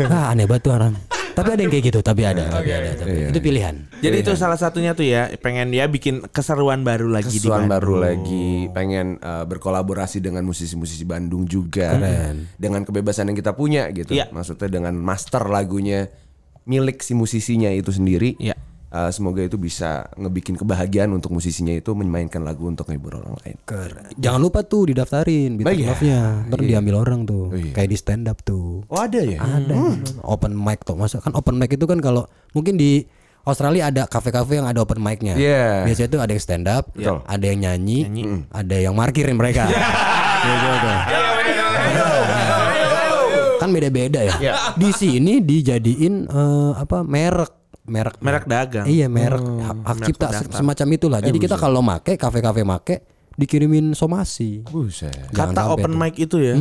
Ah, aneh banget tuh orang. Tapi ada yang kayak gitu, tapi ada, tapi ada. tapi- Itu pilihan. Jadi itu salah satunya tuh ya, pengen dia bikin keseruan baru lagi di Bandung. baru lagi pengen eh, berkolaborasi dengan musisi-musisi Bandung juga dengan kebebasan yang kita punya gitu Iya. maksudnya dengan master lagunya milik si musisinya itu sendiri Iya. Eh, semoga itu bisa ngebikin kebahagiaan untuk musisinya itu memainkan lagu untuk menghibur orang lain Jangan lupa tuh didaftarin Beat Oh, iya. Love-nya. Ntar diambil orang tuh. iya. Kayak di stand up tuh. oh ada ya Ada. Open mic tuh. Masa kan open mic itu kan kalau mungkin di Australia ada kafe-kafe yang ada open mic-nya. Iya. Biasanya tuh ada yang stand up, Betul. ada yang nyanyi, ada yang markirin mereka. Kan beda-beda ya. Di sini dijadiin eh, apa merek merek Merek dagang. Iya merek hak, hak merek cipta terdaftar. semacam itulah. Jadi kita kalau make kafe-kafe make dikirimin somasi. Buset. Kata open mic itu ya.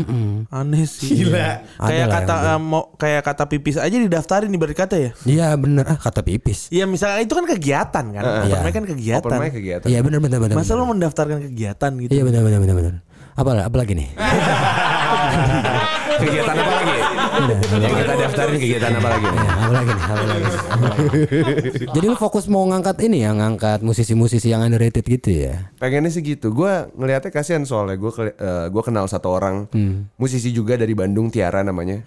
Aneh sih. Ada Kayak lah kata eh, mau kayak kata pipis aja didaftarin ibarat kata ya. Iya bener ah kata pipis. Iya misalnya itu kan kegiatan kan. Open Iya. mic kan kegiatan. open mic kegiatan Iya bener bener bener. Masa bener. lu mendaftarkan kegiatan gitu? Iya benar benar benar benar. Apa apa lagi nih? kegiatan apa lagi kita daftarin kegiatan apa lagi nih? Ya, apa lagi nih? Apa lagi? Jadi lu fokus mau ngangkat ini ya, ngangkat musisi-musisi yang underrated gitu ya. pengennya sih gitu gue ngelihatnya kasihan soalnya gue gue kenal satu orang musisi juga dari Bandung Tiara namanya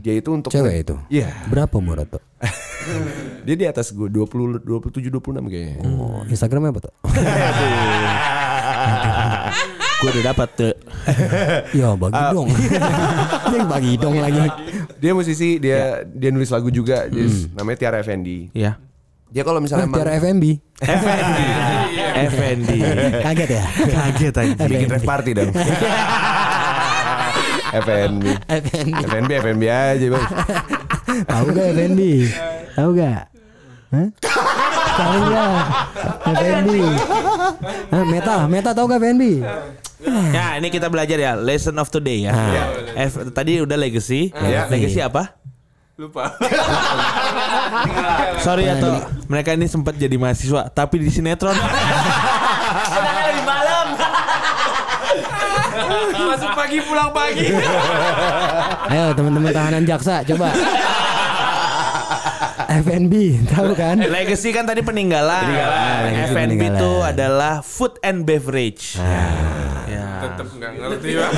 dia itu untuk Cewek itu. Iya Berapa umur tuh? dia di atas gue 20 27 26 kayaknya Oh, Instagramnya apa tuh? Gue udah dapat tuh. ya bagi dong. Dia bagi dong lagi. dia musisi dia dia nulis lagu juga dia namanya Tiara Effendi Iya. dia kalau misalnya Ah, emang Tiara FMB. Effendi. Effendi. Kaget ya? Kaget aja. bikin rave party dong FNB FMB. FNB FNB aja bang Tahu gak FMB? Tahu gak? Hah? Tahu gak? FMB. Hah, Meta, Meta tahu gak FMB? Ya ini kita belajar ya lesson of today ya. F, tadi udah legacy. Iya. Legacy apa? Lupa. Sorry ya toh. Mereka ini sempat jadi mahasiswa tapi di sinetron. Sedangkan lebih malam. Masuk pagi pulang pagi. Ayo teman-teman tahanan jaksa coba. FNB tahu kan? legacy kan tadi peninggalan. Peninggalan. itu adalah food and beverage. Ya. Tetep nggak ngerti bang.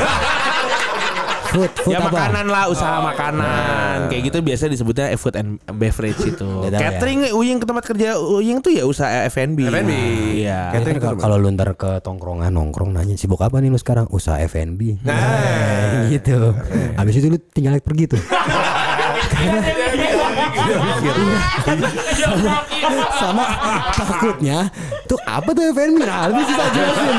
Food, food ya apa? makanan lah, usaha makanan. Kayak gitu biasa disebutnya food and beverage itu. Ya. Catering Uying ke tempat kerja Uying tuh ya usaha F&B. F&B. Iya. Ya kan kalau- kalau lu ntar ke tongkrongan nongkrong nanya sibuk apa nih lu sekarang usaha FNB nah gitu habis itu lu tinggal pergi tuh sama takutnya tuh apa tuh FNB nah lu bisa jelasin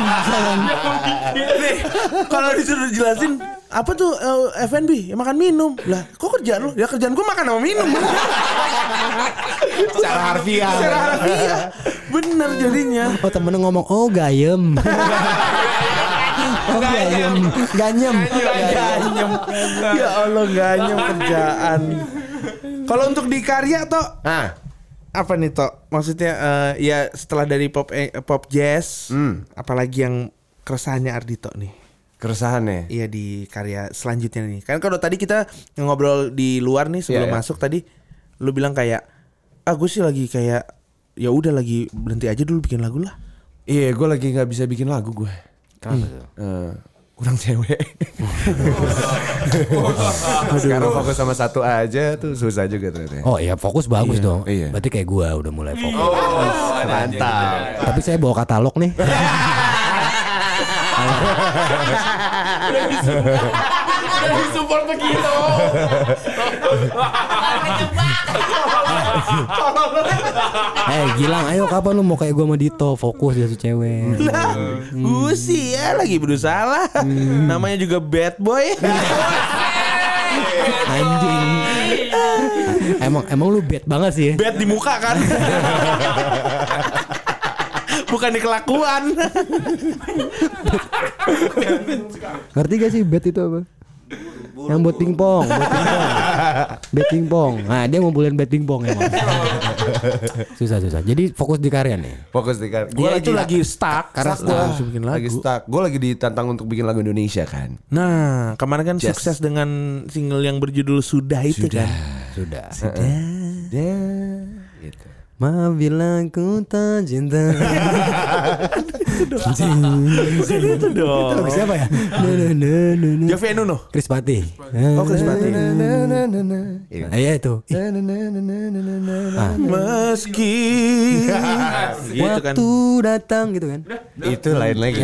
kalau disuruh jelasin apa tuh eh, F&B? Ya makan minum. Lah, kok kerjaan lu? Ya kerjaan gua makan sama minum. secara harfiah Secara harfiah. Bener jadinya. oh temen ngomong oh gayem oh gayem ganyem Ganyem. Ya Allah ganyem kerjaan. Kalau untuk di karya toh nah apa nih toh? Maksudnya eh, ya setelah dari pop eh, pop jazz, Hmm. apalagi yang keresahannya Ardito nih. keresahan ya Iya di karya selanjutnya nih. Kan kalau tadi kita ngobrol di luar nih sebelum Iya, iya. masuk tadi lu bilang kayak ah gue sih lagi kayak ya udah lagi berhenti aja dulu bikin lagu lah. iya gue lagi nggak bisa bikin lagu gue Kenapa tuh? Eh, kurang cewek sekarang fokus sama satu aja tuh susah juga ternyata Oh iya fokus bagus dong. iya. Berarti kayak gua udah mulai fokus. mantap Tapi saya bawa katalog nih. Di support begitu. Eh Gilang ayo kapan lu mau kayak gue sama Dito Fokus dia si cewek Lah, gue sih ya lagi berusaha lah. Namanya juga bad boy. Anjing Emang emang lu bad banget sih ya? bad di muka kan. Bukan di kelakuan. Ngerti gak sih bad itu apa? Yang buat pingpong, buat pingpong. Bet pingpong. Nah, dia ngumpulin bet pingpong emang. susah susah. Jadi fokus di karya nih. Fokus di kan. Dia itu lagi stuck karena stuck gua. harus bikin lagu. Lagi stuck. Gue lagi ditantang untuk bikin lagu Indonesia kan. Nah, kemarin kan Just. sukses dengan single yang berjudul Sudah itu kan. Sudah. Dan gitu. Ma bilang ku tak cinta. itu dong. Lagu siapa ya? Na, na, na, na, na. Jovi Nuno. Chris Pati. Oh, Chris Pati. Iya. Ah, iya itu. Meski gitu kan. Waktu datang gitu kan. Itu lain lagi.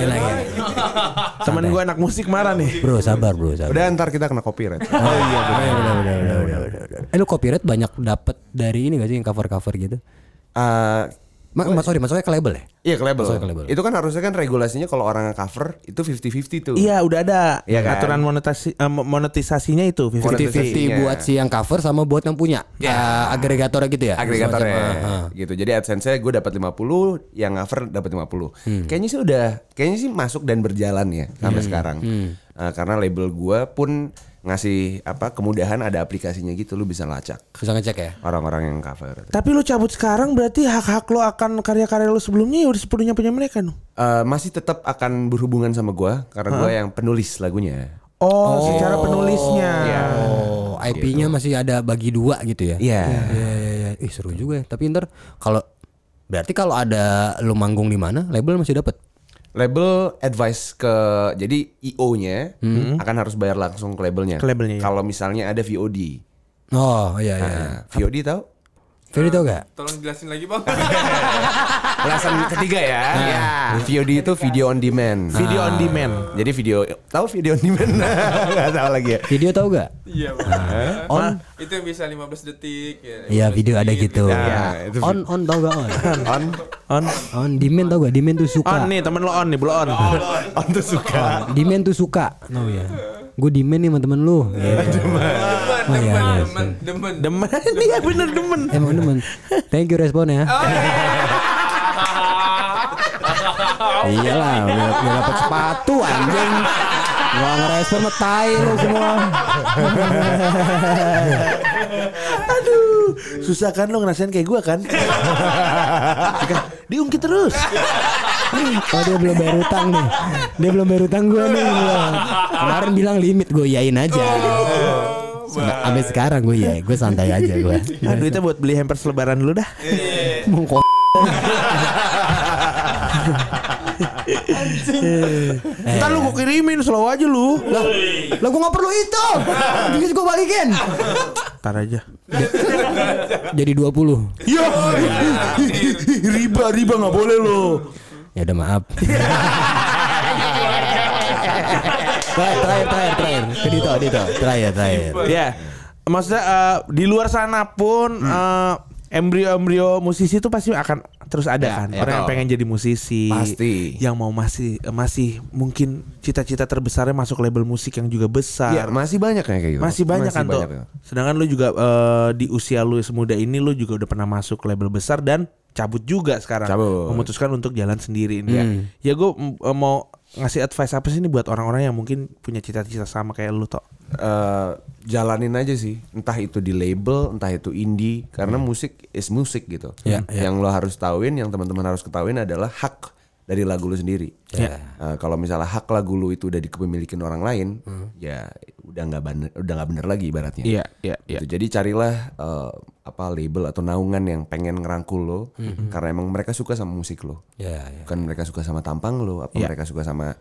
Temen gue anak musik marah nih. Bro, sabar bro, sabar. Udah ntar kita kena copyright. Oh iya benar benar benar benar benar. Eh lu copyright banyak dapet dari ini gak sih yang cover-cover gitu? Eh, Ma, mas sorry, masuknya ke label ya? Iya ke label. Masuknya ke label. Itu kan harusnya kan regulasinya kalau orang cover itu 50-50 tuh. Iya udah ada Iya kan? aturan monetasi eh, monetisasinya itu 50 Monetisasi. 50-50 buat si yang cover sama buat yang punya. Ya, agregatornya gitu ya. agregatornya ah, ah. gitu. Jadi AdSense-nya gue dapat 50, yang cover dapat 50. Kayaknya sih udah kayaknya sih masuk dan berjalan ya sampai sekarang. Eh, karena label gue pun ngasih apa kemudahan ada aplikasinya gitu lu bisa lacak Bisa ngecek ya. orang-orang yang cover. Tapi lu cabut sekarang berarti hak-hak lo akan karya-karya lo sebelumnya ya udah sepenuhnya punya mereka no. Eh, masih tetap akan berhubungan sama gue karena gue yang penulis lagunya. Oh, secara penulisnya. Oh, IP-nya masih ada bagi dua gitu ya. Iya. Iya iya iya. Ih seru juga ya. Tapi ntar kalau berarti kalau ada lu manggung di mana, label masih dapat. Label advice ke jadi IO-nya akan harus bayar langsung ke labelnya. Ke labelnya, ya. Kalau misalnya ada VOD. Oh iya iya. Nah, VOD tahu? Ferry tau gak? Tolong jelasin lagi bang. Alasan ketiga ya. ya. VOD itu video on demand. Video on demand. Jadi video tahu video on demand? Enggak tahu lagi ya. Video tau gak? Iya bang. On Itu yang bisa 15 detik. ya, Iya 15 video ada detik, gitu. Nah, itu On on tau gak on? On On. On demand tau gak? Demand tuh On suka. nih temen lo on nih, belum on. on tuh suka. Demand tuh suka. Oh ya. Gue demand nih sama temen lu. Gitu. Oh iya, iya. Demen, demen. Demen, iya bener demen. Emang demen. Thank you respon ya. Iyalah, udah, dapet sepatu anjing. Gua ngerespon mah tai lu semua. Aduh, susah kan lo ngerasain kayak gua kan? Diungkit terus. Oh dia belum bayar utang nih. Dia belum bayar utang gue nih. Kemarin bilang limit gue yain aja. Sampai, sampai sekarang gue ya, gue santai aja gue. Nah, duitnya buat beli hampers lebaran dulu dah. Mau kok. Ntar lu gue kirimin slow aja lu. Lah, lah gue gak perlu itu. Jadi gue balikin. Ntar aja. Jadi 20 Ya, riba riba nggak boleh lo. Ya udah maaf. terakhir, terakhir, terakhir, terakhir. Ke Dito, Dito. Terakhir, terakhir. Ya, maksudnya eh, di luar sana pun eh, embrio-embrio musisi itu pasti akan terus ada kan. ya. Orang yang pengen jadi musisi. Pasti. Yang mau masih eh, masih mungkin cita-cita terbesarnya masuk label musik yang juga besar. Iya, masih banyak ya kayak gitu. Masih banyak kan tuh. banyak ya. Sedangkan lu juga eh, di usia lu semuda ini lu juga udah pernah masuk label besar dan cabut juga sekarang. Cabut. Memutuskan untuk jalan sendiri ini. Ya, ya gue mau ngasih advice apa sih ini buat orang-orang yang mungkin punya cita-cita sama kayak lu tok. Eh, jalanin aja sih entah itu di label entah itu indie karena musik is musik gitu Ya, ya. yang lo harus tahuin yang teman-teman harus ketahuin adalah hak dari lagu lo sendiri Ya. Eh, kalau misalnya hak lagu lo itu udah dikepemilikin orang lain ya udah nggak bener udah nggak bener lagi ibaratnya Iya, iya, iya. Gitu. jadi carilah eh, apa label atau naungan yang pengen ngerangkul lo karena emang mereka suka sama musik lo Ya, ya. bukan mereka suka sama tampang lo apa Iya. mereka suka sama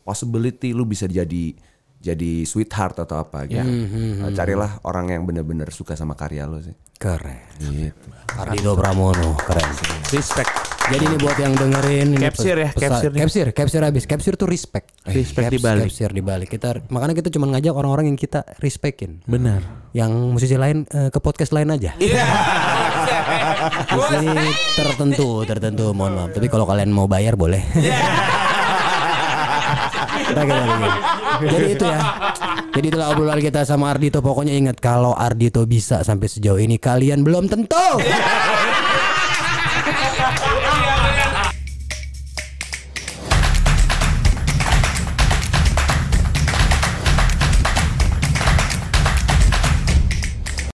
possibility lu bisa jadi jadi sweetheart atau apa gitu. Nah, carilah orang yang bener-bener suka sama karya lo sih. Keren. Gitu. Ardito Pramono keren. Respect. Jadi ini buat yang dengerin ini Capsir ya, nih. capsir, capsir habis. Capsir tuh respect. Respect Caps- dibalik. Capsir dibalik. Kita makanya kita cuma ngajak orang-orang yang kita respectin. Benar. Yang musisi lain eh, ke podcast lain aja. Iya. Musisi tertentu, tertentu. Mohon maaf. Tapi kalau kalian mau bayar boleh. Udah, kita bikin. Jadi itu ya. Jadi itulah obrolan kita sama Ardito. Pokoknya ingat kalau Ardito bisa sampai sejauh ini kalian belum tentu.